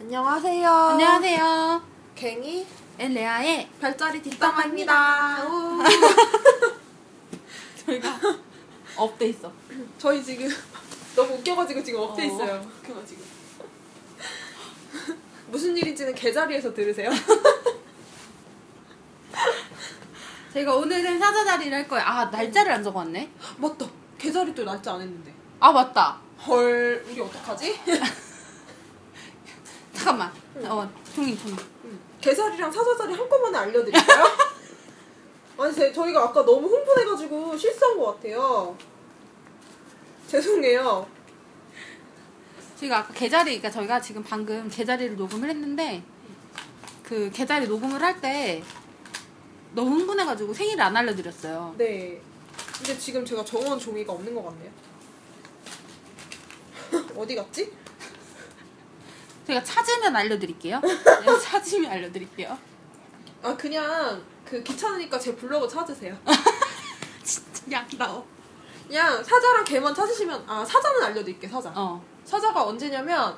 안녕하세요. 안녕하세요. 괭이 and 레아의 별자리 뒷담화입니다. 우. 저희가 up돼 있어. 저희 지금 너무 웃겨가지고 지금 up돼 어. 있어요. 웃겨가지고. 무슨 일인지는 게자리에서 들으세요. 저희가 오늘은 사자 자리를 할 거예요. 아 날짜를 안 적어왔네. 맞다. 게자리 또 날짜 안 했는데. 아 맞다. 헐, 우리 어떡하지? 잠깐만. 어 종이 종이. 음, 개자리랑 사자자리 한꺼번에 알려드릴까요? 아니, 제, 저희가 아까 너무 흥분해가지고 실수한 것 같아요. 죄송해요. 저희가 아까 개자리, 그러니까 저희가 지금 방금 개자리를 녹음을 했는데 그 개자리 녹음을 할 때 너무 흥분해가지고 생일을 안 알려드렸어요. 네. 근데 지금 제가 정원 종이가 없는 것 같네요. 어디 갔지? 제가 찾으면 알려드릴게요. 네, 찾으면 알려드릴게요. 아 그냥 그 귀찮으니까 제 블로그 찾으세요. 진짜 약다워. 그냥 사자랑 개만 찾으시면 아 사자는 알려드릴게 사자. 어. 사자가 언제냐면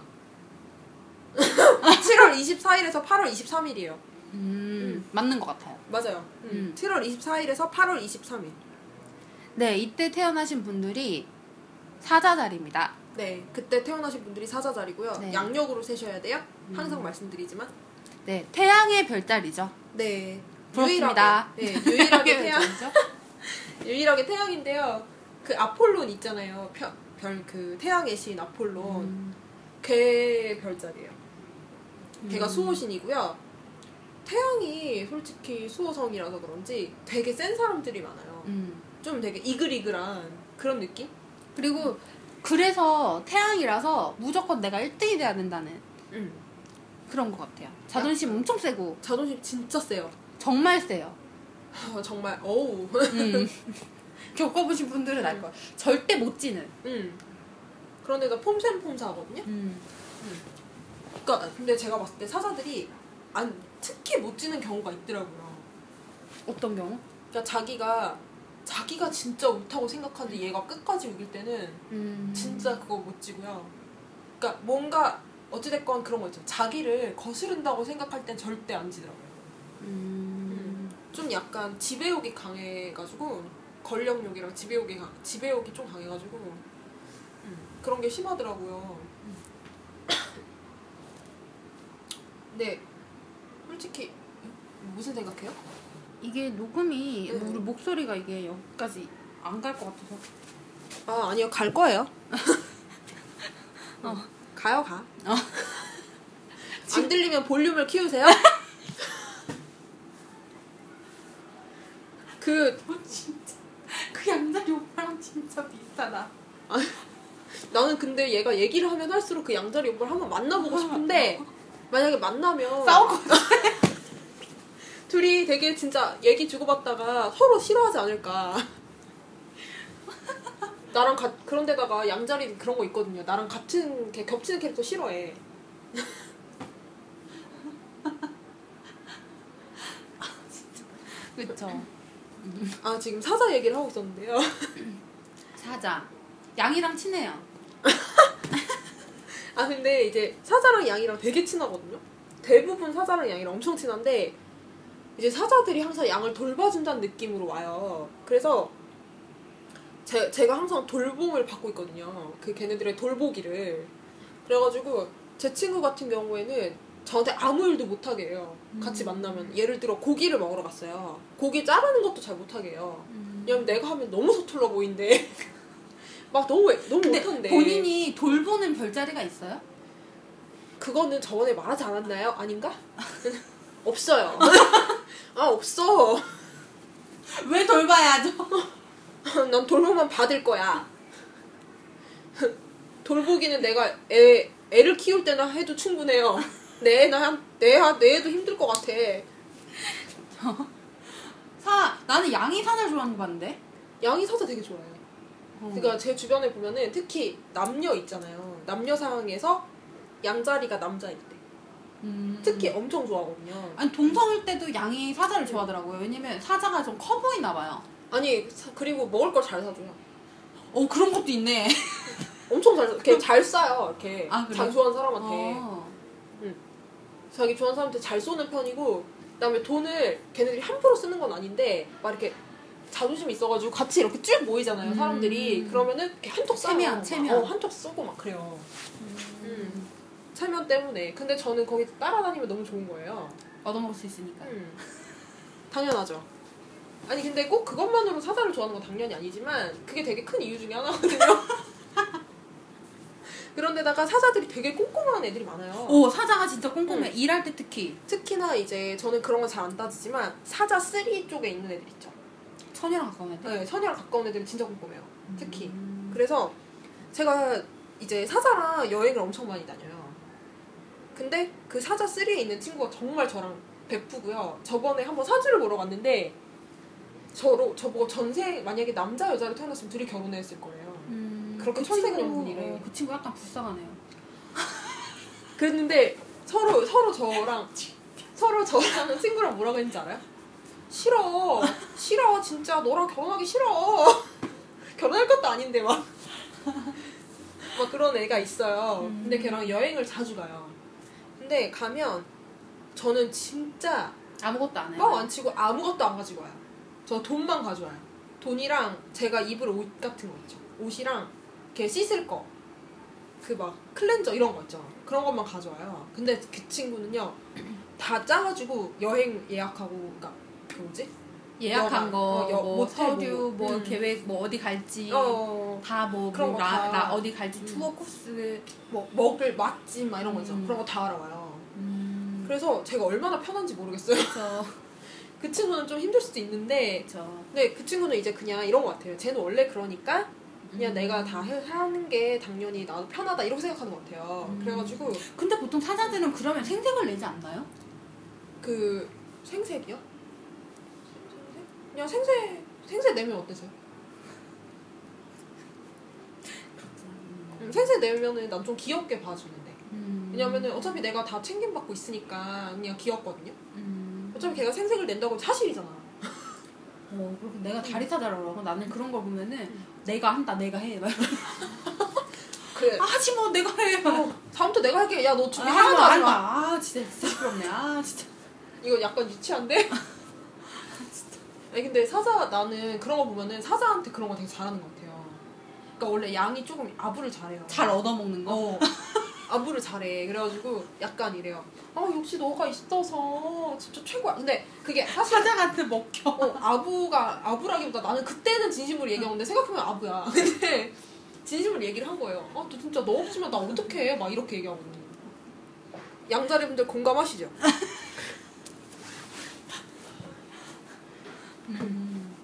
7월 24일에서 8월 23일이에요. 음, 맞는 것 같아요. 맞아요. 음. 음. 7월 24일에서 8월 23일. 네, 이때 태어나신 분들이 사자자리입니다. 네, 그때 태어나신 분들이 사자자리고요. 네. 양력으로 세셔야 돼요. 항상 음. 말씀드리지만. 네, 태양의 별자리죠. 네. 부럽습니다. 유일하게, 네, 유일하게 태양. 유일하게 태양인데요. 그 아폴론 있잖아요. 별 그 태양의 신 아폴론. 음, 걔 별자리예요. 걔가 음. 수호신이고요. 태양이 솔직히 수호성이라서 그런지 되게 센 사람들이 많아요. 음. 좀 되게 이글이글한 그런 느낌? 그리고 그래서 태양이라서 무조건 내가 1등이 돼야 된다는 응. 그런 것 같아요. 자존심 엄청 세고 자존심 진짜 세요. 정말 세요. 아, 정말 어우. 음. 겪어보신 분들은 알 거예요. 절대 못 지는. 응. 그런데도 폼샘폼사거든요. 음. 그러니까 근데 제가 봤을 때 사자들이 안 특히 못 지는 경우가 있더라고요. 어떤 경우? 그러니까 자기가 자기가 진짜 옳다고 생각하는데 얘가 끝까지 우길 때는 음. 진짜 그거 못 지고요. 그러니까 뭔가 어찌됐건 그런 거 있죠. 자기를 거스른다고 생각할 땐 절대 안 지더라고요. 음. 좀 약간 지배욕이 강해가지고 권력욕이랑 지배욕이 강- 지배욕이 좀 강해가지고 음, 그런 게 심하더라고요. 네, 솔직히 무슨 생각해요? 이게 녹음이 네. 우리 목소리가 이게 여기까지 안 갈 것 같아서 아 아니요 갈 거예요. 어. 가요 가. 어. 안 들리면 볼륨을 키우세요. 그 진짜 그 양다리 오빠랑 진짜 비슷하다. 나는 근데 얘가 얘기를 하면 할수록 그 양자리 오빠를 한번 만나보고 싶은데 만약에 만나면 싸울 것 같아. 둘이 되게 진짜 얘기 주고받다가 서로 싫어하지 않을까. 나랑 가, 그런 데다가 양자리 그런 거 있거든요. 나랑 같은 걔 겹치는 캐릭터 싫어해. 그쵸. 아 지금 사자 얘기를 하고 있었는데요. 사자. 양이랑 친해요. 아 근데 이제 사자랑 양이랑 되게 친하거든요. 대부분 사자랑 양이랑 엄청 친한데 이제 사자들이 항상 양을 돌봐준다는 느낌으로 와요. 그래서 제, 제가 항상 돌봄을 받고 있거든요. 그 걔네들의 돌보기를. 그래가지고 제 친구 같은 경우에는 저한테 아무 일도 못하게 해요. 같이 음. 만나면 예를 들어 고기를 먹으러 갔어요. 고기 자르는 것도 잘 못하게 해요. 왜냐면 내가 하면 너무 서툴러 보이는데 막 너무 너무 못한데 본인이 돌보는 별자리가 있어요? 그거는 저번에 말하지 않았나요? 아닌가? 없어요. 아 없어. 왜 돌봐야죠? 난 돌보만 받을 거야. 돌보기는 내가 애 애를 키울 때나 해도 충분해요. 내나내 내 애도 힘들 것 같아. 사 나는 양이 사자 좋아하는 거 봤는데. 양이 사자 되게 좋아해. 어. 그러니까 제 주변에 보면은 특히 남녀 있잖아요. 남녀 상황에서 양자리가 남자일 때 음. 특히 엄청 좋아하거든요. 아니 동성일 때도 양이 사자를 좋아하더라고요. 왜냐면 사자가 좀 커 보이나 봐요. 아니 사- 그리고 먹을 걸 잘 사줘요. 어 그런 것도 있네. 엄청 잘, 사- 이렇게 잘 싸요. 이렇게 아, 그래요? 장수한 사람한테. 어. 자기 좋아하는 사람한테 잘 쏘는 편이고 그다음에 돈을 걔네들이 함부로 쓰는 건 아닌데 막 이렇게 자존심이 있어가지고 같이 이렇게 쭉 모이잖아요 사람들이 음. 그러면은 이렇게 한쪽 쏴요. 체면, 막. 체면. 어, 한쪽 쏘고 막 그래요 음. 체면 때문에 근데 저는 거기 따라다니면 너무 좋은 거예요 얻어먹을 수 있으니까. 음. 당연하죠 아니 근데 꼭 그것만으로 사자를 좋아하는 건 당연히 아니지만 그게 되게 큰 이유 중에 하나거든요 그런데다가 사자들이 되게 꼼꼼한 애들이 많아요 오 사자가 진짜 꼼꼼해. 음. 일할 때 특히 특히나 이제 저는 그런 건 잘 안 따지지만 사자 3 쪽에 있는 애들 있죠. 천이랑 가까운 애들. 네, 선이랑 가까운 애들은 진짜 꼼꼼해요. 특히. 음. 그래서 제가 이제 사자랑 여행을 엄청 많이 다녀요. 근데 그 사자 3에 있는 친구가 정말 저랑 베프고요. 저번에 한번 사주를 보러 갔는데 저로 저보고 전생 만약에 남자 여자로 태어났으면 둘이 결혼했을 거예요. 음, 그렇게 그 천생연분이래. 어, 그 친구 약간 불쌍하네요. 그랬는데 서로 서로 저랑 서로 저랑 친구랑 뭐라고 했는지 알아요? 싫어 싫어 진짜 너랑 결혼하기 싫어 결혼할 것도 아닌데 막 막 그런 애가 있어요. 음. 근데 걔랑 여행을 자주 가요. 근데 가면 저는 진짜 아무것도 안 해요. 뻥안 치고 아무것도 안 가지고 와요. 저 돈만 가져와요. 돈이랑 제가 입을 옷 같은 거 있죠. 옷이랑 걔 씻을 거. 그 막 클렌저 이런 거 있잖아. 그런 것만 가져와요. 근데 그 친구는요. 다 짜가지고 여행 예약하고 그니까 그 뭐지? 예약한 여가, 거, 어, 여- 뭐 모텔 서류, 뭐, 뭐 음. 계획, 뭐 어디 갈지 어, 다뭐 그런 뭐거 나, 다. 나 어디 갈지 음. 투어 코스. 뭐 먹을 맛집 막 이런 거 있잖아. 음. 그런 거 다 알아와요. 음. 그래서 제가 얼마나 편한지 모르겠어요. 그렇죠. 그 친구는 좀 힘들 수도 있는데 그렇죠. 근데 그 친구는 이제 그냥 이런 것 같아요. 쟤는 원래 그러니까 그냥 음. 내가 다 해- 하는 게 당연히 나도 편하다 이렇게 생각하는 것 같아요. 음. 그래가지고 근데 보통 사자들은 그러면 생색을 내지 않나요? 그 생색이요? 생색? 그냥 생색 생색 내면 어때서요? 음, 생색 내면은 난 좀 귀엽게 봐주는데 음. 왜냐면은 어차피 내가 다 챙김받고 있으니까 그냥 귀엽거든요. 음. 어차피 걔가 생색을 낸다고 하면 사실이잖아. 어, 그렇게 내가 다리 사자라고 하고 나는 그런 걸 보면은 음. 내가 한다, 내가 해. 막 그래. 아, 하지 뭐 내가 해. 막. 어, 다음부터 내가 할게. 야너 아, 준비 하지 하나도 마, 하지 마. 마. 아, 진짜 진짜 시끄럽네. 아, 진짜. 이거 약간 유치한데? 아니 근데 사자 나는 그런 거 보면은 사자한테 그런 거 되게 잘하는 것 같아요. 그러니까 원래 양이 조금 아부를 잘해요. 잘 얻어먹는 거. 어. 아부를 잘해. 그래가지고 약간 이래요. 아 역시 너가 있어서 진짜 최고야. 근데 그게 사실 사자한테 먹혀. 어, 아부가 아부라기보다 나는 그때는 진심으로 얘기하는데 생각하면 아부야. 근데 진심으로 얘기를 한 거예요. 아, 너 진짜 너 없으면 나 어떡해? 막 이렇게 얘기하거든요. 양자리 분들 공감하시죠? 음.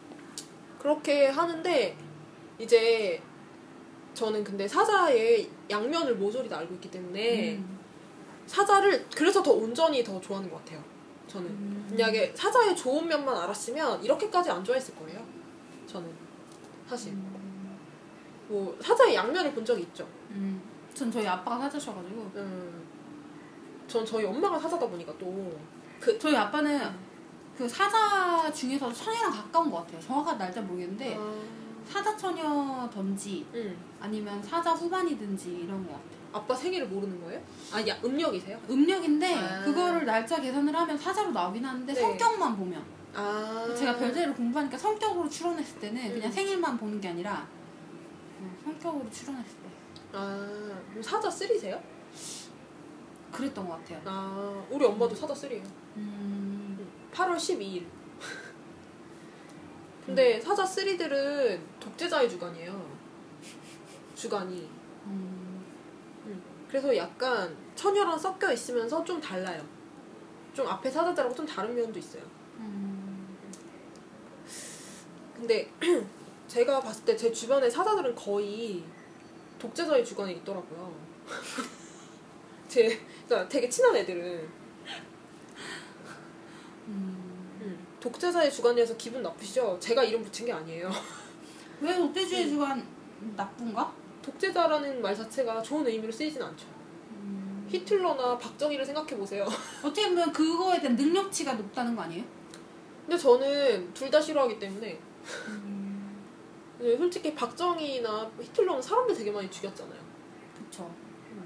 그렇게 하는데 이제 저는 근데 사자의 양면을 모조리 다 알고 있기 때문에 음. 사자를 그래서 더 온전히 더 좋아하는 것 같아요. 저는 음. 만약에 사자의 좋은 면만 알았으면 이렇게까지 안 좋아했을 거예요. 저는 사실 뭐 사자의 양면을 본 적이 있죠. 음. 전 저희 아빠가 사자셔가지고 음, 전 저희 엄마가 사자다 보니까 또 저희 아빠는 그 사자 중에서 처녀랑 가까운 것 같아요. 정확한 날짜 모르겠는데 아, 사자 처녀던지 음, 아니면 사자 후반이든지 이런 것 같아요. 아빠 생일을 모르는 거예요? 아, 야 음력이세요? 음력인데 아. 그거를 날짜 계산을 하면 사자로 나오긴 하는데 네. 성격만 보면 아, 제가 별제를 공부하니까 성격으로 추론했을 때는 음. 그냥 생일만 보는 게 아니라 음, 성격으로 추론했을 때 아, 그럼 사자 3세요? 그랬던 것 같아요. 아, 우리 엄마도 사자 3예요. 음, 8월 12일. 근데 사자 3들은 독재자의 주간이에요. 주간이. 음, 그래서 약간 처녀랑 섞여 있으면서 좀 달라요. 좀 앞에 사자들하고 좀 다른 면도 있어요. 음, 근데 제가 봤을 때 제 주변의 사자들은 거의 독재자의 주관에 있더라고요. 제 그러니까 되게 친한 애들은 음. 독재자의 주관이어서 기분 나쁘시죠? 제가 이름 붙인 게 아니에요. 왜 롯데주의 주간 나쁜가? 독재자라는 말 자체가 좋은 의미로 쓰이진 않죠. 음. 히틀러나 박정희를 생각해 보세요. 어떻게 보면 그거에 대한 능력치가 높다는 거 아니에요? 근데 저는 둘 다 싫어하기 때문에 음. 솔직히 박정희나 히틀러는 사람들 되게 많이 죽였잖아요. 그쵸.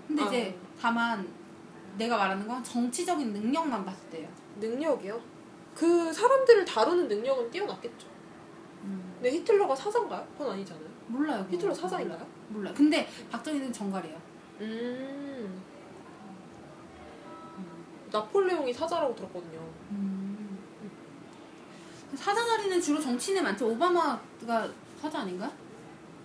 근데 아. 이제 다만 내가 말하는 건 정치적인 능력만 봤을 때요. 능력이요? 그 사람들을 다루는 능력은 뛰어났겠죠. 음. 근데 히틀러가 사자인가요? 그건 아니잖아요. 몰라요. 히틀러 사자인가요? 몰라. 근데 박정희는 정갈이에요. 음. 나폴레옹이 사자라고 들었거든요. 음. 사자 자리는 주로 정치인에 많죠. 오바마가 사자 아닌가?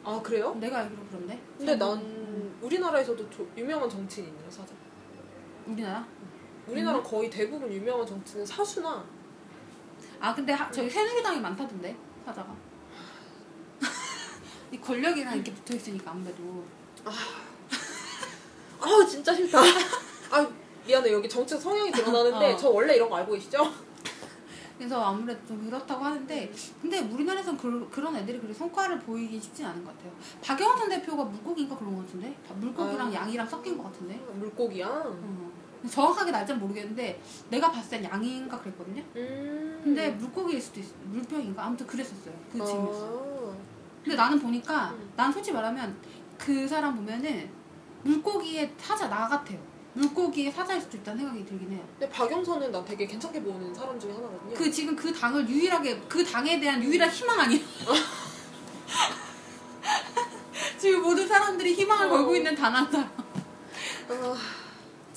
아 그래요? 내가 알기로 그런데. 근데 잘난 모르- 우리나라에서도 조- 유명한 정치인 있나요 사자? 우리나라? 우리나라 음. 거의 대부분 유명한 정치는 사수나 아 근데 하, 저기 새누리당이 많다던데 사자가. 이 권력이랑 이렇게 붙어 있으니까 아무래도. 아 진짜 싫다. 아 미안해 여기 정치 성향이 드러나는데 어. 저 원래 이런 거 알고 계시죠? 그래서 아무래도 좀 그렇다고 하는데 근데 우리나라에선 그, 그런 애들이 그렇게 성과를 보이기 쉽진 않은 것 같아요. 박영선 대표가 물고기인가 그런 것 같은데 물고기랑 아. 양이랑 섞인 것 같은데. 물고기야. 어. 정확하게 날짜는 모르겠는데 내가 봤을 땐 양인가 그랬거든요. 음. 근데 물고기일 수도 있어. 물병인가 아무튼 그랬었어요. 그 집에서. 아. 근데 나는 보니까 음. 난 솔직히 말하면 그 사람 보면은 물고기의 사자 나 같아요. 물고기의 사자일 수도 있다는 생각이 들긴 해요. 근데 박영선은 나 되게 괜찮게 보는 사람 중에 하나거든요. 그 지금 그 당을 유일하게 그 당에 대한 유일한 희망 아니야? 지금 모든 사람들이 희망을 어. 걸고 있는 단한 사람.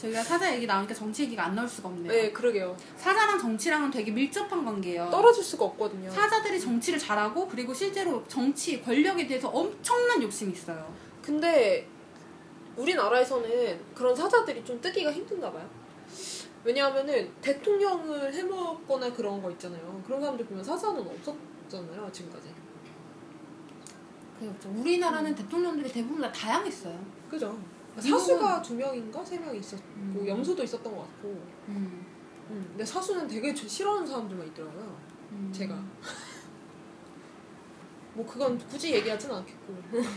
아, 저희가 사자 얘기 나오니까 정치 얘기가 안 나올 수가 없네요. 네 그러게요. 사자랑 정치랑은 되게 밀접한 관계예요. 떨어질 수가 없거든요. 사자들이 정치를 잘하고 그리고 실제로 정치 권력에 대해서 엄청난 욕심이 있어요. 근데 우리나라에서는 그런 사자들이 좀 뜨기가 힘든가 봐요. 왜냐하면은 대통령을 해먹거나 그런 거 있잖아요. 그런 사람들 보면 사자는 없었잖아요 지금까지. 그렇죠. 우리나라는 대통령들이 대부분 다 다양했어요. 그죠? 미국은- 사수가 두 명인가 세 명 있었고 음. 염소도 있었던 것 같고. 음. 음, 근데 사수는 되게 저- 싫어하는 사람들만 있더라고요. 음. 제가. 뭐 그건 굳이 얘기하진 않겠고. 그래서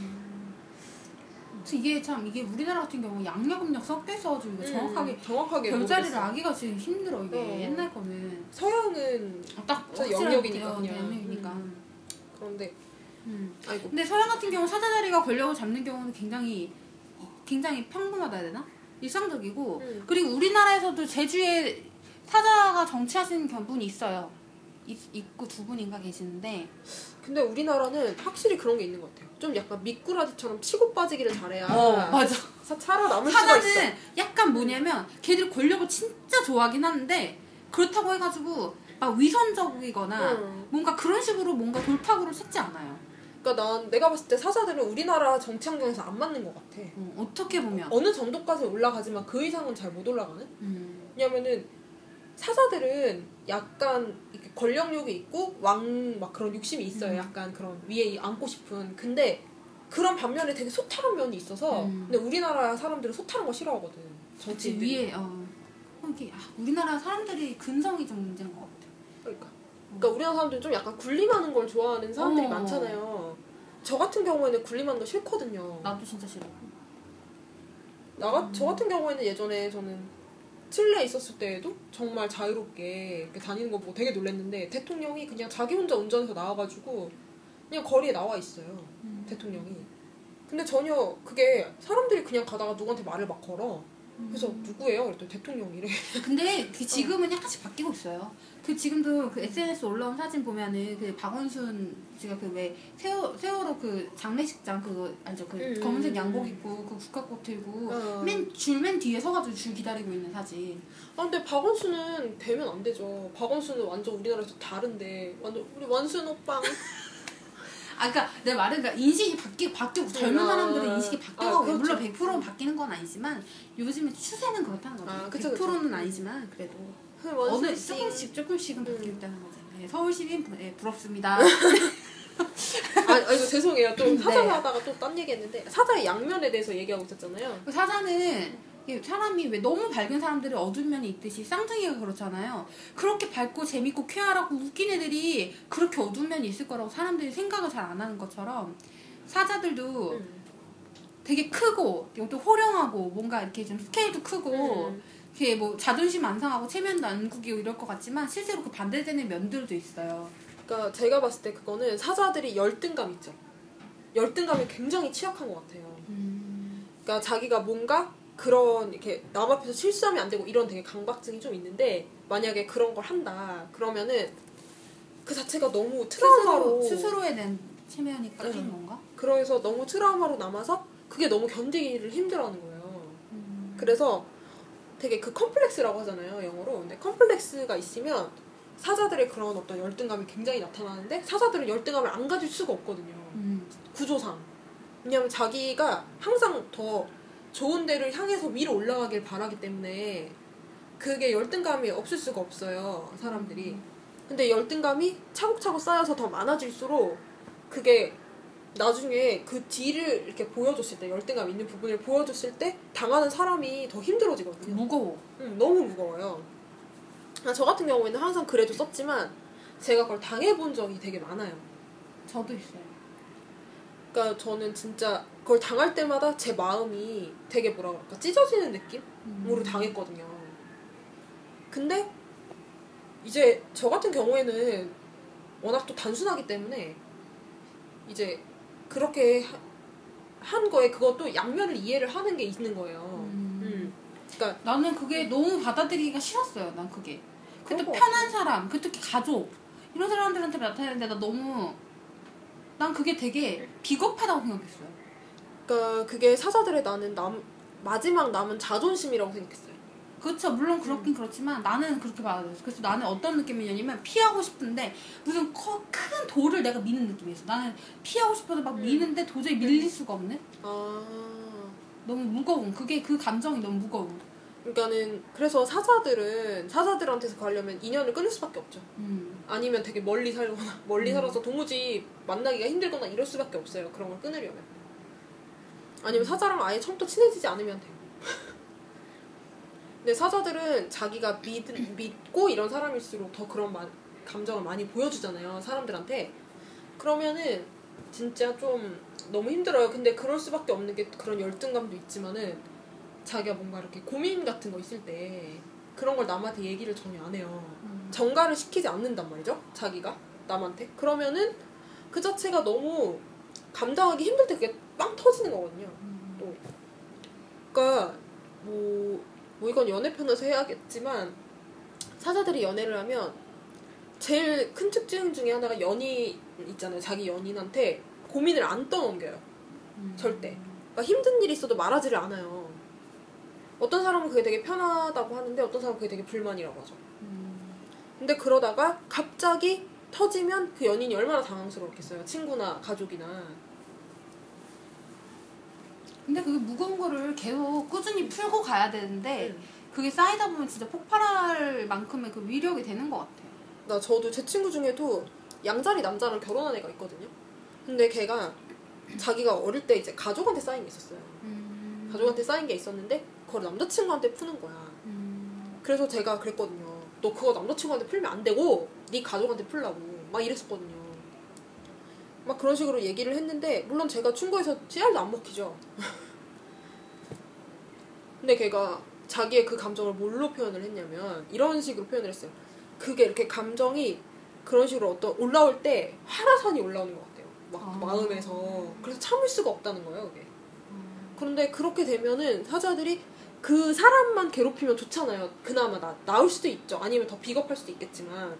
이게 참 이게 우리나라 같은 경우 양력음력 섞여 있어가지고 이거 정확하게 음, 정확하게 별자리를. 아기가 지금 힘들어 이게 어. 옛날 거는 서양은 딱 진짜 확실한 영역이니까 어, 그냥. 영역이니까. 그런데 음. 아이고 근데 서양 같은 경우 사자 자리가 권력을 잡는 경우는 굉장히 굉장히 평범하다 해야 되나? 일상적이고 음. 그리고 우리나라에서도 제주에 사자가 정치하시는 분이 있어요. 있, 있고 두 분인가 계시는데 근데 우리나라는 확실히 그런 게 있는 것 같아요. 좀 약간 미꾸라지처럼 치고 빠지기를 잘해야 어 맞아 사, 살아남을 수가 있어. 사자는 약간 뭐냐면 걔들 권력을 진짜 좋아하긴 하는데 그렇다고 해가지고 막 위선적이거나 응. 뭔가 그런 식으로 뭔가 돌파구를 찾지 않아요. 그러니까 난 내가 봤을 때 사자들은 우리나라 정치 환경에서 안 맞는 것 같아. 어, 어떻게 보면 어느 정도까지 올라가지만 그 이상은 잘 못 올라가는? 음. 왜냐면은 사자들은 약간 이렇게 권력욕이 있고 왕 막 그런 욕심이 있어요. 음. 약간 그런 위에 안고 싶은. 근데 그런 반면에 되게 소탈한 면이 있어서 음. 근데 우리나라 사람들은 소탈한 거 싫어하거든. 그치, 정치인들이. 위에 어 이게 아, 우리나라 사람들이 근성이 좀 문제인 것 같아. 그러니까. 그러니까 우리나라 사람들은 좀 약간 군림하는 걸 좋아하는 사람들이 어. 많잖아요. 저 같은 경우에는 군림하는 거 싫거든요. 나도 진짜 싫어. 나가 저 같은 경우에는 예전에 저는 칠레에 있었을 때에도 정말 자유롭게 다니는 거 보고 되게 놀랐는데 대통령이 그냥 자기 혼자 운전해서 나와가지고 그냥 거리에 나와 있어요. 음. 대통령이. 근데 전혀 그게 사람들이 그냥 가다가 누구한테 말을 막 걸어. 그래서 누구예요? 그랬더니 대통령이래. 근데 그 지금은 약간씩 바뀌고 있어요. 그 지금도 그 SNS 올라온 사진 보면은 그 박원순 씨가 그 왜 세월 세월호 그 장례식장 그거 알죠? 그 음. 검은색 양복 입고 그 국화꽃 들고 어. 맨줄 맨 뒤에 서가지고 줄 기다리고 있는 사진. 아 근데 박원순은 되면 안 되죠. 박원순은 완전 우리나라에서 다른데 완전 우리 원순 오빵. 아, 그니까 내 말은 그러니까 인식이 바뀌 바뀌고 젊은 아. 사람들은 인식이 바뀌어가고 아, 그렇죠. 물론 100%는 바뀌는 건 아니지만 요즘에 추세는 그렇다는 거죠. 아, 그쵸, 100%는 그쵸. 아니지만 그래도 원순 어느 씨. 조금씩 조금씩은 음. 바뀌고 있다는 거죠. 네, 서울 시민 부- 예, 부럽습니다. 아, 아 이거 죄송해요. 또 네. 사자 하다가 또 딴 얘기했는데 사자의 양면에 대해서 얘기하고 있었잖아요. 그 사자는 사람이 왜 너무 밝은 사람들이 어두운 면이 있듯이 쌍둥이가 그렇잖아요. 그렇게 밝고 재밌고 쾌활하고 웃긴 애들이 그렇게 어두운 면이 있을 거라고 사람들이 생각을 잘 안 하는 것처럼 사자들도 음. 되게 크고 또 호령하고 뭔가 이렇게 좀 스케일도 크고 음. 이렇게 뭐 자존심 안 상하고 체면도 안 구기고 이럴 것 같지만 실제로 그 반대되는 면들도 있어요. 그러니까 제가 봤을 때 그거는 사자들이 열등감 있죠. 열등감에 굉장히 취약한 것 같아요. 그러니까 자기가 뭔가 그런 이렇게 남 앞에서 실수하면 안 되고 이런 되게 강박증이 좀 있는데 만약에 그런 걸 한다 그러면은 그 자체가 너무 트라우마로 스스로, 스스로에 대한 체면이 까진 응. 건가? 그래서 너무 트라우마로 남아서 그게 너무 견디기를 힘들어하는 거예요. 그래서 되게 그 컴플렉스라고 하잖아요 영어로. 근데 컴플렉스가 있으면 사자들의 그런 어떤 열등감이 굉장히 나타나는데 사자들은 열등감을 안 가질 수가 없거든요. 음. 구조상. 왜냐면 자기가 항상 더 좋은 데를 향해서 위로 올라가길 바라기 때문에 그게 열등감이 없을 수가 없어요 사람들이. 근데 열등감이 차곡차곡 쌓여서 더 많아질수록 그게 나중에 그 뒤를 이렇게 보여줬을 때 열등감 있는 부분을 보여줬을 때 당하는 사람이 더 힘들어지거든요. 무거워. 응, 너무 무거워요. 아, 저 같은 경우에는 항상 그래도 썼지만 제가 그걸 당해본 적이 되게 많아요. 저도 있어요. 그러니까 저는 진짜 그걸 당할 때마다 제 마음이 되게 뭐라 그럴까 찢어지는 느낌으로 당했거든요. 근데 이제 저 같은 경우에는 워낙 또 단순하기 때문에 이제 그렇게 하- 한 거에 그것도 양면을 이해를 하는 게 있는 거예요. 음. 음. 그러니까 나는 그게 너무 받아들이기가 싫었어요. 난 그게. 것 편한 사람, 그 특히 가족 이런 사람들한테 나타내는데 나 너무 난 그게 되게 비겁하다고 생각했어요. 그러니까 그게 사자들의 나는 남 마지막 남은 자존심이라고 생각했어요. 그렇죠. 물론 음. 그렇긴 그렇지만 나는 그렇게 받아들였어. 그래서 나는 어떤 느낌이냐면 피하고 싶은데 무슨 커, 큰 돌을 내가 미는 느낌이었어. 나는 피하고 싶어서 막 음. 미는데 도저히 밀릴 수가 없는? 아 너무 무거운. 그게 그 감정이 너무 무거워. 그러니까는 그래서 사자들은 사자들한테서 가려면 인연을 끊을 수밖에 없죠. 음. 아니면 되게 멀리 살거나 멀리 음. 살아서 도무지 만나기가 힘들거나 이럴 수밖에 없어요. 그런 걸 끊으려면. 아니면 사자랑 아예 처음부터 친해지지 않으면 돼요. 근데 사자들은 자기가 믿, 믿고 이런 사람일수록 더 그런 마- 감정을 많이 보여주잖아요. 사람들한테. 그러면은 진짜 좀 너무 힘들어요. 근데 그럴 수밖에 없는 게 그런 열등감도 있지만은 자기가 뭔가 이렇게 고민 같은 거 있을 때 그런 걸 남한테 얘기를 전혀 안 해요. 음. 정가를 시키지 않는단 말이죠. 자기가 남한테. 그러면은 그 자체가 너무 감당하기 힘들 때 그게 빵 터지는 거거든요. 음. 또. 그러니까 뭐, 뭐 이건 연애 편에서 해야겠지만 사자들이 연애를 하면 제일 큰 특징 중에 하나가 연인 있잖아요. 자기 연인한테 고민을 안 떠넘겨요. 음. 절대. 그러니까 힘든 일이 있어도 말하지를 않아요. 어떤 사람은 그게 되게 편하다고 하는데 어떤 사람은 그게 되게 불만이라고 하죠. 음. 근데 그러다가 갑자기 터지면 그 연인이 얼마나 당황스러웠겠어요. 친구나 가족이나. 근데 그게 무거운 거를 계속 꾸준히 풀고 가야 되는데 음. 그게 쌓이다 보면 진짜 폭발할 만큼의 그 위력이 되는 것 같아요. 나 저도 제 친구 중에도 양자리 남자랑 결혼한 애가 있거든요. 근데 걔가 자기가 어릴 때 이제 가족한테 쌓인 게 있었어요. 음. 가족한테 쌓인 게 있었는데 그걸 남자친구한테 푸는 거야. 음. 그래서 제가 그랬거든요. 너 그거 남자친구한테 풀면 안 되고 네 가족한테 풀라고 막 이랬었거든요. 막 그런 식으로 얘기를 했는데 물론 제가 충고해서 씨알도 안 먹히죠. 근데 걔가 자기의 그 감정을 뭘로 표현을 했냐면 이런 식으로 표현을 했어요. 그게 이렇게 감정이 그런 식으로 어떤 올라올 때 화라산이 올라오는 것 같아요. 막 아. 마음에서 그래서 참을 수가 없다는 거예요. 그게. 음. 그런데 그렇게 되면은 사자들이 그 사람만 괴롭히면 좋잖아요. 그나마 나, 나을 수도 있죠. 아니면 더 비겁할 수도 있겠지만.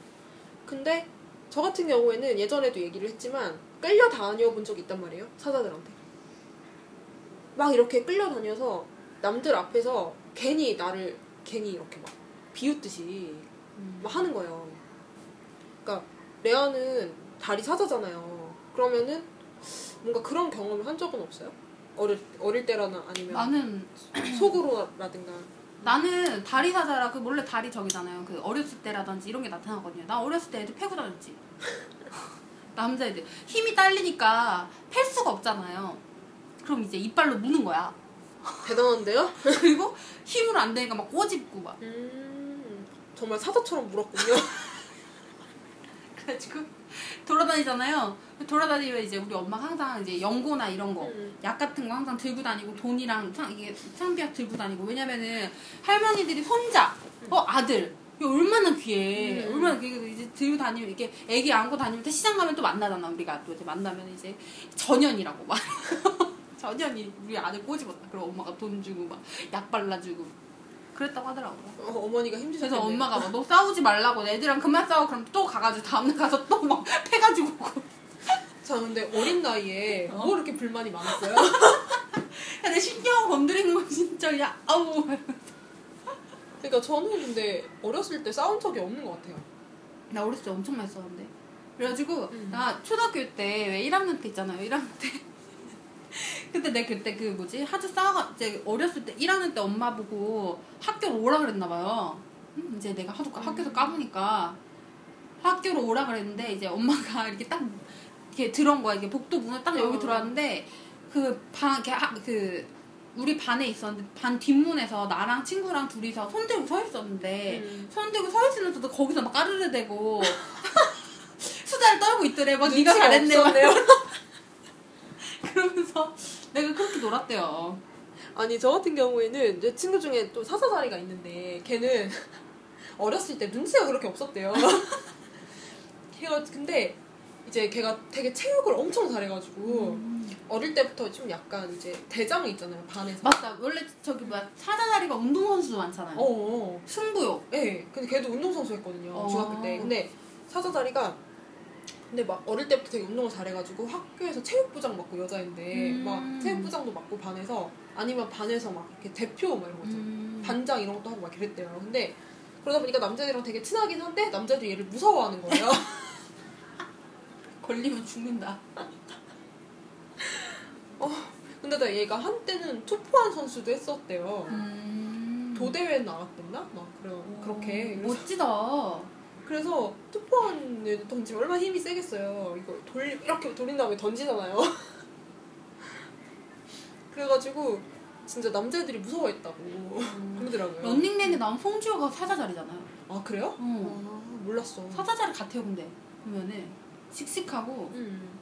근데 저 같은 경우에는 예전에도 얘기를 했지만 끌려 다녀본 적이 있단 말이에요. 사자들한테. 막 이렇게 끌려 다녀서 남들 앞에서 괜히 나를 괜히 이렇게 막 비웃듯이 음. 막 하는 거예요. 그러니까 레아는 다리 사자잖아요. 그러면은 뭔가 그런 경험을 한 적은 없어요? 어릴 어릴 때라나 아니면 나는 속으로라든가. 나는 다리 사자라 그 원래 다리 저기잖아요. 그 어렸을 때라든지 이런 게 나타나거든요. 나 어렸을 때 애들 패고 다녔지. 남자애들 힘이 딸리니까 팰 수가 없잖아요. 그럼 이제 이빨로 무는 거야. 대단한데요? 그리고 힘으로 안 되니까 막 꼬집고 막. 음, 정말 사자처럼 물었군요. 그래가지고 돌아다니잖아요. 돌아다니면 이제 우리 엄마가 항상 이제 연고나 이런 거, 음. 약 같은 거 항상 들고 다니고 돈이랑 상, 이게 상비약 들고 다니고 왜냐면은 할머니들이 손자, 어 아들. 얼마나 귀해. 음. 얼마나 귀해. 이제 들고 다니면 이렇게 애기 안고 다니면 또 시장 가면 또 만나잖아. 우리가 또 이제 만나면 이제 전연이라고 막. 전현이 우리 아들 꼬집었다. 그럼 엄마가 돈 주고 막 약 발라주고 그랬다고 하더라고요. 어, 어머니가 힘드셨겠네요. 그래서 엄마가 막 너 싸우지 말라고 애들이랑 그만 싸워 그럼 또 가가지고 다음날 가서 또 막 패가지고 오고 자 근데 어린 나이에 어? 뭐 이렇게 불만이 많았어요? 야, 내 신경 건드리는 거 진짜 야 아우 그러니까 저는 근데 어렸을 때 싸운 적이 없는 것 같아요. 나 어렸을 때 엄청 많이 싸웠는데 그래가지고 음. 나 초등학교 때 왜 1학년 때 있잖아요 1학년 때 근데 내 그때 그 뭐지 하도 싸워가 이제 어렸을 때 1학년 때 엄마 보고 학교로 오라 그랬나 봐요 음, 이제 내가 하도 까- 학교에서 까부니까 학교로 오라 그랬는데 이제 엄마가 이렇게 딱 이렇게 들어온 거야 이게 복도 문을 딱 여기 어. 들어왔는데 그반 이렇게 하- 그 우리 반에 있었는데 반 뒷문에서 나랑 친구랑 둘이서 손 들고 서 있었는데 음. 손 들고 서 있으면서도 거기서 막 까르르 대고 수다를 떨고 있더래 막 네가 눈치가 잘했네 막 없었네요. 그러면서 내가 그렇게 놀았대요 아니 저 같은 경우에는 제 친구 중에 또 사사다리가 있는데 걔는 어렸을 때 눈치가 그렇게 없었대요. 걔가 근데 이제 걔가 되게 체육을 엄청 잘해가지고 어릴 때부터 좀 약간 이제 대장이 있잖아요 반에서. 맞다 원래 저기 뭐야 사자다리가 운동선수도 많잖아요 어, 어. 승부욕 예. 근데 걔도 운동선수 했거든요. 어. 중학교 때. 근데 사자다리가 근데 막 어릴 때부터 되게 운동을 잘해가지고 학교에서 체육부장 맡고 여자인데 음. 막 체육부장도 맡고 반에서 아니면 반에서 막 이렇게 대표 막 이런 거 있잖아요. 음. 반장 이런 것도 하고 막 그랬대요. 근데 그러다 보니까 남자들이랑 되게 친하긴 한데 남자들이 얘를 무서워하는 거예요. 걸리면 죽는다 근데 나 얘가 한때는 투포한 선수도 했었대요. 음. 도대회 나갔댔나? 막 그래 그렇게. 그래서, 멋지다 그래서 투포한을 던지면 얼마나 힘이 세겠어요. 이거 돌 이렇게 돌린 다음에 던지잖아요. 그래가지고 진짜 남자애들이 무서워했다고 그러더라고요. 런닝맨에 나온 송지효가 사자자리잖아요 아 그래요? 어. 아, 몰랐어. 사자자리 같아요 근데 보면은 씩씩하고 음.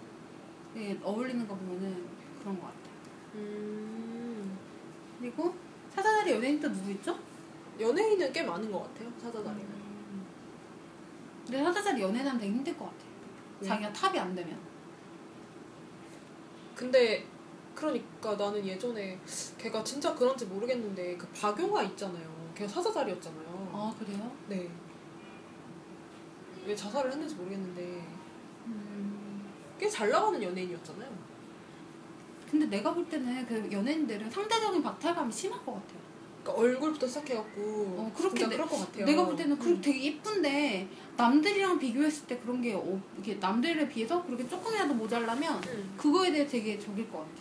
예, 어울리는 거 보면은 그런 거 같아요 음. 그리고 사자자리 연예인 또 누구 있죠? 연예인은 꽤 많은 것 같아요. 사자다리는. 근데 사자자리 연예인하면 되게 힘들 것 같아요 왜? 자기가 탑이 안 되면 근데 그러니까 나는 예전에 걔가 진짜 그런지 모르겠는데 그 박용화 있잖아요. 걔가 사자자리였잖아요. 아 그래요? 네. 왜 자살을 했는지 모르겠는데 음. 꽤잘 나가는 연예인이었잖아요. 근데 내가 볼 때는 그 연예인들은 상대적인 박탈감이 심할 것 같아요. 그러니까 얼굴부터 시작해갖고 어, 그렇게 내- 그럴 것 같아요. 내가 볼 때는 그 음. 되게 예쁜데 남들이랑 비교했을 때 그런 게 어, 이게 남들에 비해서 그렇게 조금이라도 모자라면 음. 그거에 대해 되게 적일 것 같아.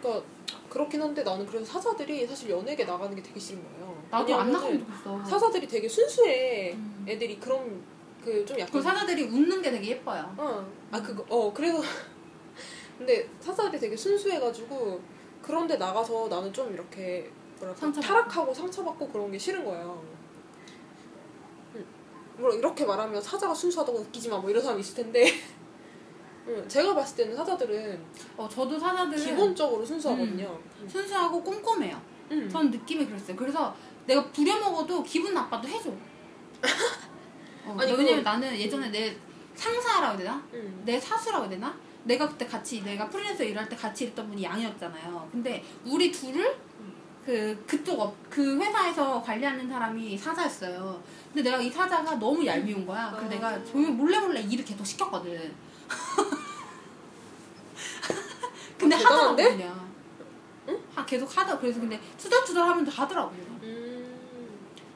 그러니까 그렇긴 한데 나는 그래서 사자들이 사실 연예계 나가는 게 되게 싫은 거예요. 나도 안 나가면 좋겠어. 사자들이 되게 순수해. 음. 애들이 그런 그 좀 약간 그 사자들이 웃는 게 되게 예뻐요. 어, 아 그거 어 그래서 근데 사자들이 되게 순수해가지고 그런데 나가서 나는 좀 이렇게 뭐랄까 상처받고. 타락하고 상처받고 그런 게 싫은 거예요. 음, 물론 이렇게 말하면 사자가 순수하다고 웃기지 마 뭐 이런 사람이 있을 텐데 음, 제가 봤을 때는 사자들은 어, 저도 사자들은 기본적으로 순수하거든요. 순수하고 꼼꼼해요. 음. 전 느낌이 그랬어요. 그래서 내가 부려먹어도 기분 나빠도 해줘. 어, 아니, 왜냐면 그- 나는 예전에 내 상사라고 해야 되나? 음. 내 사수라고 해야 되나? 내가 그때 같이 내가 프리랜서 일할 때 같이 일했던 분이 양이었잖아요. 근데 우리 둘을 그 그쪽 업, 그 회사에서 관리하는 사람이 사자였어요. 근데 내가 이 사자가 너무 얄미운 거야. 그래서 아. 내가 조용 히 몰래 몰래 일을 계속 시켰거든. 근데 아, 하더라고? 그냥. 아, 계속 하다. 그래서 근데 투덜투덜 하면 하더라고. 음.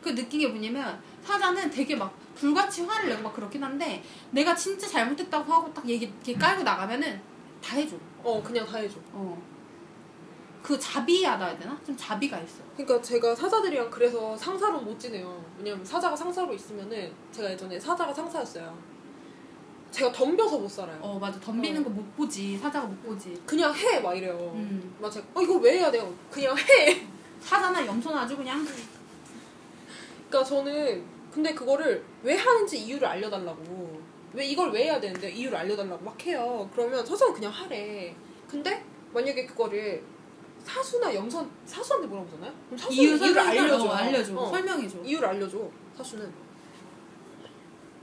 그 느낀 게 뭐냐면 사자는 되게 막 불같이 화를 내고 막 그렇긴 한데 내가 진짜 잘못했다고 하고 딱 얘기 이렇게 깔고 나가면은 다 해줘. 어 그냥 다 해줘. 어. 그 자비하다 해야 되나? 좀 자비가 있어. 그러니까 제가 사자들이랑 그래서 상사로 못 지내요. 왜냐면 사자가 상사로 있으면은 제가 예전에 사자가 상사였어요. 제가 덤벼서 못 살아요. 어 맞아 덤비는 어. 거못 보지 사자가 못 보지. 그냥 해 막 이래요. 음. 막 제가 어 이거 왜 해야 돼요? 그냥 해. 사자나 염소는 아주 그냥 그러니까 저는 근데 그거를 왜 하는지 이유를 알려달라고. 왜 이걸 왜 해야 되는데 이유를 알려달라고 막 해요. 그러면 사자는 그냥 하래. 근데 만약에 그거를 사수나 염소 사수한테 물어보잖아요. 그럼 사수는 이유 설명 알려줘. 어, 알려줘 어. 설명해줘. 이유를 알려줘 사수는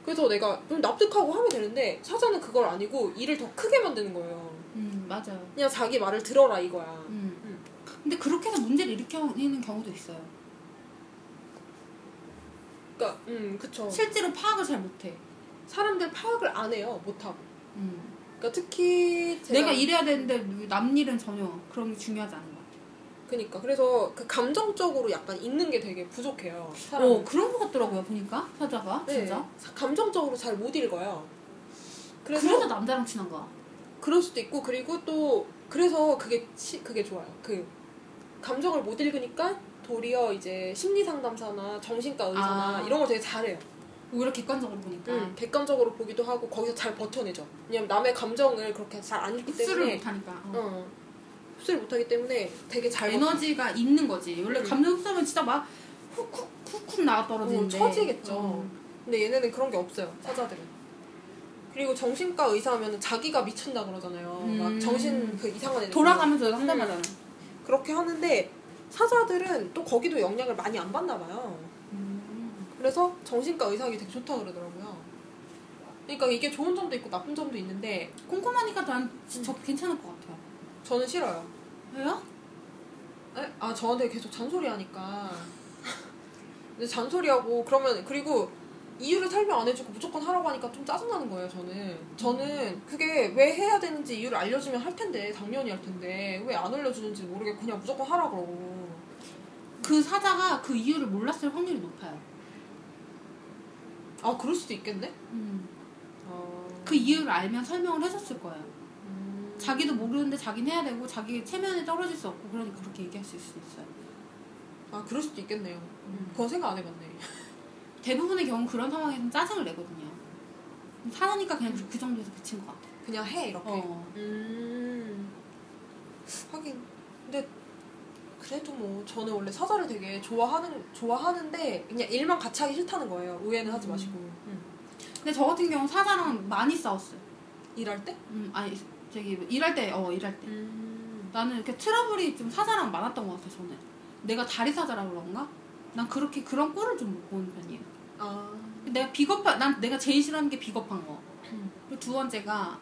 그래서 내가 좀 납득하고 하면 되는데 사자는 그걸 아니고 일을 더 크게 만드는 거예요 음 맞아. 그냥 자기 말을 들어라 이거야 음 근데 그렇게 해서 문제를 일으키는 경우도 있어요. 그러니까 음 그쵸. 실제로 파악을 잘 못해. 사람들 파악을 안 해요. 못하고. 음. 그러니까 특히 제가 내가 이래야 되는데 남 일은 전혀 그런 게 중요하지 않은 것 같아. 그니까 그래서 그 감정적으로 약간 있는 게 되게 부족해요. 사람. 어 그런 것 같더라고요 보니까 사자가 네, 진짜. 감정적으로 잘 못 읽어요. 그래서 그래서 남자랑 친한 거야. 그럴 수도 있고 그리고 또 그래서 그게 치, 그게 좋아요. 그 감정을 못 읽으니까 도리어 이제 심리 상담사나 정신과 의사나 아. 이런 걸 되게 잘해요. 오히려 객관적으로 보니까 응, 객관적으로 보기도 하고 거기서 잘 버텨내죠. 왜냐면 남의 감정을 그렇게 잘 안 읽기 흡수를 때문에 못하니까. 어. 어, 흡수를 못하기 때문에 되게 잘 에너지가 있는 거지. 원래 응. 감정 흡수하면 진짜 막 훅훅 훅훅 나가 버텨- 어, 떨어지는데. 처지겠죠. 어. 근데 얘네는 그런 게 없어요. 사자들은. 그리고 정신과 의사하면 자기가 미친다 그러잖아요. 음. 막 정신 그 이상한 애들 돌아가면서 상담하잖아. 그렇게 하는데 사자들은 또 거기도 영향을 많이 안 받나 봐요. 음. 그래서 정신과 의사하기 되게 좋다 그러더라고요. 그러니까 이게 좋은 점도 있고 나쁜 점도 있는데 꼼꼼하니까 난저 괜찮을 것 같아요. 저는 싫어요. 왜요? 에? 아 저한테 계속 잔소리 하니까 근데 잔소리하고 그러면 그리고 이유를 설명 안 해주고 무조건 하라고 하니까 좀 짜증나는 거예요 저는 저는 그게 왜 해야 되는지 이유를 알려주면 할 텐데 당연히 할 텐데 왜 안 알려주는지 모르겠고 그냥 무조건 하라 그러고 그 사자가 그 이유를 몰랐을 확률이 높아요. 아 그럴 수도 있겠네 음. 어... 그 이유를 알면 설명을 해줬을 거예요. 음... 자기도 모르는데 자기는 해야 되고 자기 체면에 떨어질 수 없고 그러니까 그렇게 얘기할 수 있어요. 아 그럴 수도 있겠네요 음. 그건 생각 안 해봤네 대부분의 경우 그런 상황에서는 짜증을 내거든요. 사나니까 그냥 그, 그 정도에서 그친 것 같아. 그냥 해 이렇게 어. 음. 하긴 근데 그래도 뭐 저는 원래 사자를 되게 좋아하는 좋아하는데 그냥 일만 같이 하기 싫다는 거예요. 오해는 하지 음. 마시고. 근데 저 같은 경우 사자랑 많이 싸웠어요. 일할 때? 음, 아니 저기 뭐 일할 때, 어 일할 때. 음. 나는 이렇게 트러블이 좀 사자랑 많았던 것 같아 저는. 내가 다리 사자라 그런가? 난 그렇게 그런 꼴을 좀 못 보는 편이에요. 아. 내가 비겁한, 난 내가 제일 싫어하는 게 비겁한 거. 음. 그리고 두 번째가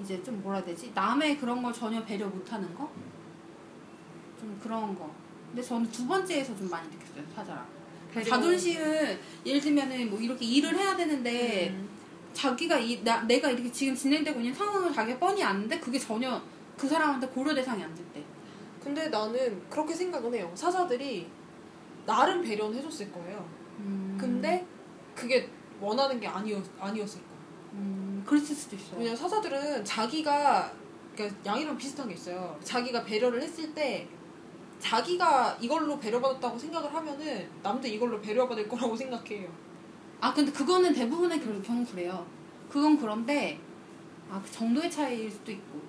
이제 좀 뭐라 해야 되지? 남의 그런 걸 전혀 배려 못하는 거? 좀 그런 거. 근데 저는 두 번째에서 좀 많이 느꼈어요 사자랑. 배려. 자존심을 예를 들면은 뭐 이렇게 일을 해야 되는데 음. 자기가 이, 나, 내가 이렇게 지금 진행되고 있는 상황을 자기가 뻔히 아는데 그게 전혀 그 사람한테 고려 대상이 안 될 때. 근데 나는 그렇게 생각은 해요. 사자들이 나름 배려는 해줬을 거예요. 음. 근데 그게 원하는 게 아니었, 아니었을 거야. 음, 그랬을 수도 있어요. 왜냐면 사자들은 자기가 그러니까 양이랑 비슷한 게 있어요. 자기가 배려를 했을 때 자기가 이걸로 배려받았다고 생각을 하면은 남도 이걸로 배려받을 거라고 생각해요. 아 근데 그거는 대부분의 경- 경우 그래요. 그건 그런데 아 그 정도의 차이일 수도 있고.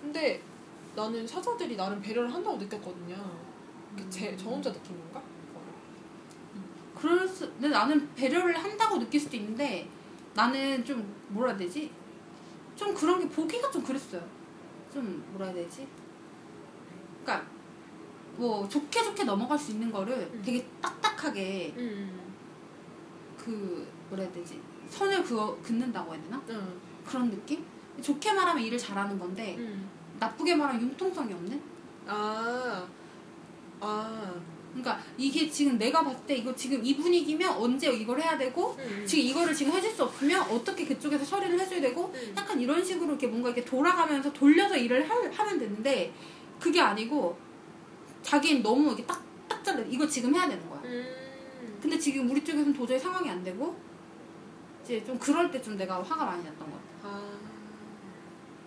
근데 나는 사자들이 나름 배려를 한다고 느꼈거든요. 그게 제, 저 혼자 느낀 건가? 그럴 수, 근데 나는 배려를 한다고 느낄 수도 있는데 나는 좀 뭐라 해야 되지? 좀 그런 게 보기가 좀 그랬어요. 좀 뭐라 해야 되지? 그러니까 뭐 좋게 좋게 넘어갈 수 있는 거를 음. 되게 딱딱하게 응. 그 뭐라 해야 되지? 선을 그어 긋는다고 해야 되나? 응. 그런 느낌? 좋게 말하면 일을 잘하는 건데 응. 나쁘게 말하면 융통성이 없는? 아. 아. 그러니까 이게 지금 내가 봤을 때 이거 지금 이 분위기면 언제 이걸 해야 되고 응. 지금 이거를 지금 해줄 수 없으면 어떻게 그쪽에서 처리를 해줘야 되고 응. 약간 이런 식으로 이렇게 뭔가 이렇게 돌아가면서 돌려서 일을 하, 하면 되는데 그게 아니고 자기는 너무 이렇게 딱딱 잘라 이거 지금 해야 되는 거야. 음. 근데 지금 우리 쪽에서는 도저히 상황이 안 되고 이제 좀 그럴 때 좀 내가 화가 많이 났던. 그러니까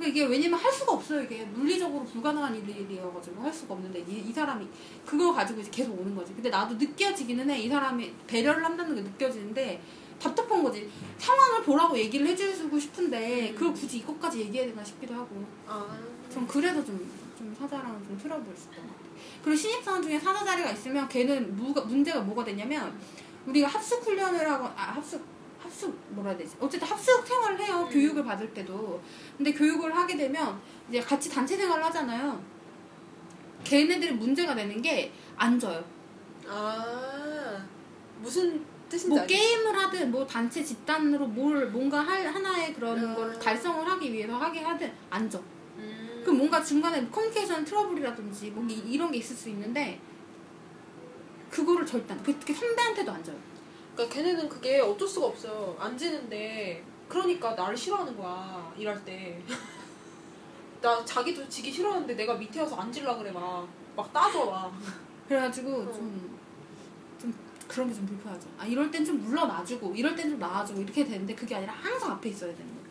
이게 왜냐면 할 수가 없어요. 이게 물리적으로 불가능한 일이어가지고 할 수가 없는데 이, 이 사람이 그걸 가지고 이제 계속 오는 거지. 근데 나도 느껴지기는 해. 이 사람이 배려를 한다는 게 느껴지는데 답답한 거지. 상황을 보라고 얘기를 해주고 싶은데 음. 그걸 굳이 이것까지 얘기해야 되나 싶기도 하고. 아. 전 그래서 좀, 좀 사자랑 좀 트러블 있었던 것 같아. 그리고 신입사원 중에 사자 자리가 있으면 걔는 무가, 문제가 뭐가 되냐면 우리가 합숙 훈련을 하고 아 합숙 합숙 뭐라 해야 되지? 어쨌든 합숙 생활을 해요. 음. 교육을 받을 때도. 근데 교육을 하게 되면 이제 같이 단체 생활을 하잖아요. 걔네들이 문제가 되는 게 앉아요. 아. 무슨 뜻인지 뭐 알겠어. 게임을 하든 뭐 단체 집단으로 뭘 뭔가 할 하나의 그런 음. 걸 달성을 하기 위해서 하게 하든 앉아. 음. 그 뭔가 중간에 커뮤니케이션 트러블이라든지 뭐 이- 이런 게 있을 수 있는데 그거를 절대 안 그- 선배한테도 안 져요. 그러니까 걔네는 그게 어쩔 수가 없어요. 안 지는데 그러니까 나를 싫어하는 거야 일할 때. 나 자기도 지기 싫어하는데 내가 밑에 와서 앉으려 그래 막 막 따져 막. 그래가지고 어. 좀, 좀 그런 게 좀 불편하죠. 아 이럴 땐 좀 물러나주고 이럴 땐 좀 나와주고 이렇게 되는데 그게 아니라 항상 앞에 있어야 되는 거예요.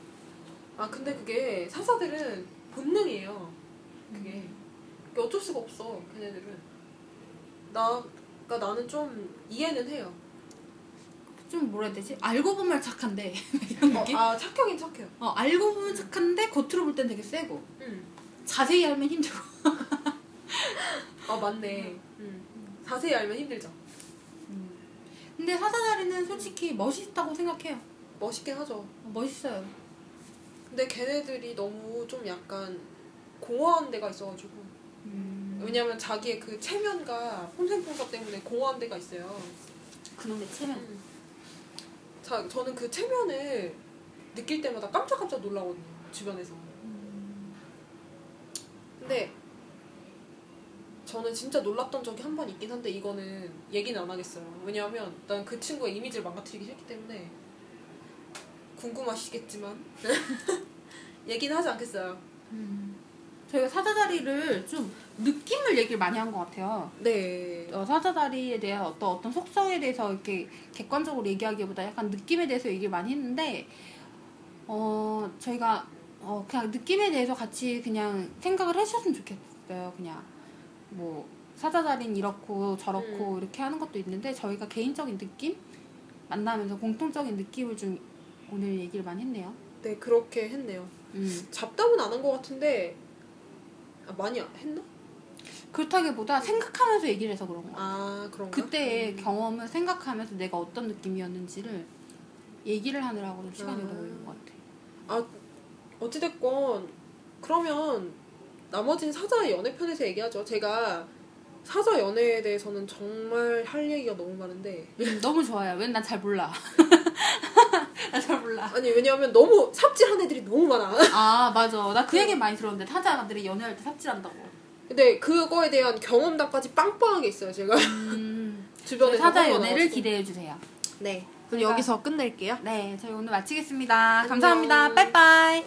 아 근데 그게 사사들은 본능이에요. 그게, 그게 어쩔 수가 없어 걔네들은. 나 그러니까 나는 좀 이해는 해요. 좀 뭐라 해야 되지? 알고 보면 착한데 이런 어, 느낌? 아 착하긴 착해요. 어, 알고 보면 착한데 겉으로 볼 땐 되게 세고 응. 자세히 알면 힘들고 아 맞네. 응. 자세히 알면 힘들죠. 근데 사사자리는 솔직히 멋있다고 생각해요. 멋있긴 하죠. 어, 멋있어요. 근데 걔네들이 너무 좀 약간 공허한 데가 있어가지고 음, 왜냐면 자기의 그 체면과 폼생폼사 때문에 공허한 데가 있어요. 그놈의 체면. 자, 저는 그 체면을 느낄 때마다 깜짝깜짝 놀라거든요. 주변에서. 근데 저는 진짜 놀랐던 적이 한 번 있긴 한데 이거는 얘기는 안 하겠어요. 왜냐하면 난 그 친구의 이미지를 망가뜨리기 싫기 때문에 궁금하시겠지만 얘기는 하지 않겠어요. 음. 저희가 사자자리를 좀 느낌을 얘기를 많이 한 것 같아요. 네. 어, 사자다리에 대한 어떤 어떤 속성에 대해서 이렇게 객관적으로 얘기하기보다 약간 느낌에 대해서 얘기를 많이 했는데 어 저희가 어 그냥 느낌에 대해서 같이 그냥 생각을 해주셨으면 좋겠어요. 그냥 뭐 사자다리는 이렇고 저렇고 이렇게 하는 것도 있는데 저희가 개인적인 느낌 만나면서 공통적인 느낌을 좀 오늘 얘기를 많이 했네요. 네, 그렇게 했네요. 음. 잡담은 안 한 것 같은데 아, 많이 했나? 그렇다기보다 생각하면서 얘기를 해서 그런 거야. 아, 그런가? 그때의 음. 경험을 생각하면서 내가 어떤 느낌이었는지를 얘기를 하느라고 좀 시간이 아. 걸린 것 같아. 아 어찌됐건 그러면 나머지는 사자 연애편에서 얘기하죠. 제가 사자 연애에 대해서는 정말 할 얘기가 너무 많은데 음, 너무 좋아요. 왠 난 잘 몰라. 나 잘 몰라. 아니 왜냐하면 너무 삽질한 애들이 너무 많아. 아 맞아. 나 그 얘기 많이 들었는데 타자들이 연애할 때 삽질한다고. 근데 그거에 대한 경험담까지 빵빵하게 있어요. 제가 음, 주변에 사자 연애를 기대해 주세요. 네. 그럼 여기서 끝낼게요. 네, 저희 오늘 마치겠습니다. 안녕. 감사합니다. 빠이빠이.